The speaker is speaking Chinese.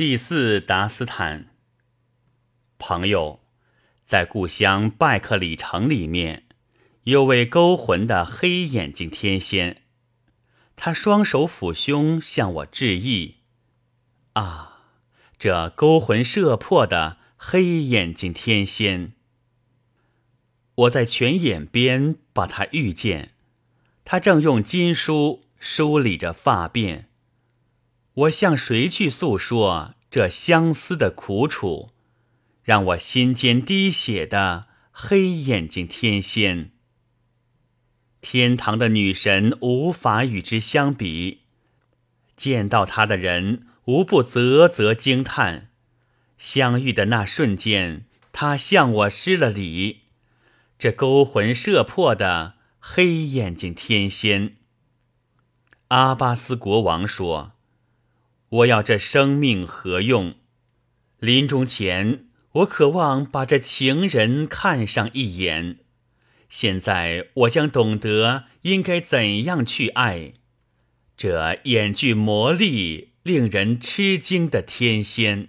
第四达斯坦朋友，在故乡拜克里城里面，有位勾魂的黑眼睛天仙，他双手抚胸向我致意。啊，这勾魂摄魄的黑眼睛天仙！我在泉眼边把他遇见，他正用金梳梳理着发辫。我向谁去诉说这相思的苦楚，让我心间滴血的黑眼睛天仙？天堂的女神无法与之相比，见到她的人无不啧啧惊叹。相遇的那瞬间，她向我施了礼。这勾魂摄魄的黑眼睛天仙，阿巴斯国王说。我要这生命何用？临终前，我渴望把这情人看上一眼。现在，我将懂得应该怎样去爱这眼具魔力、令人吃惊的天仙。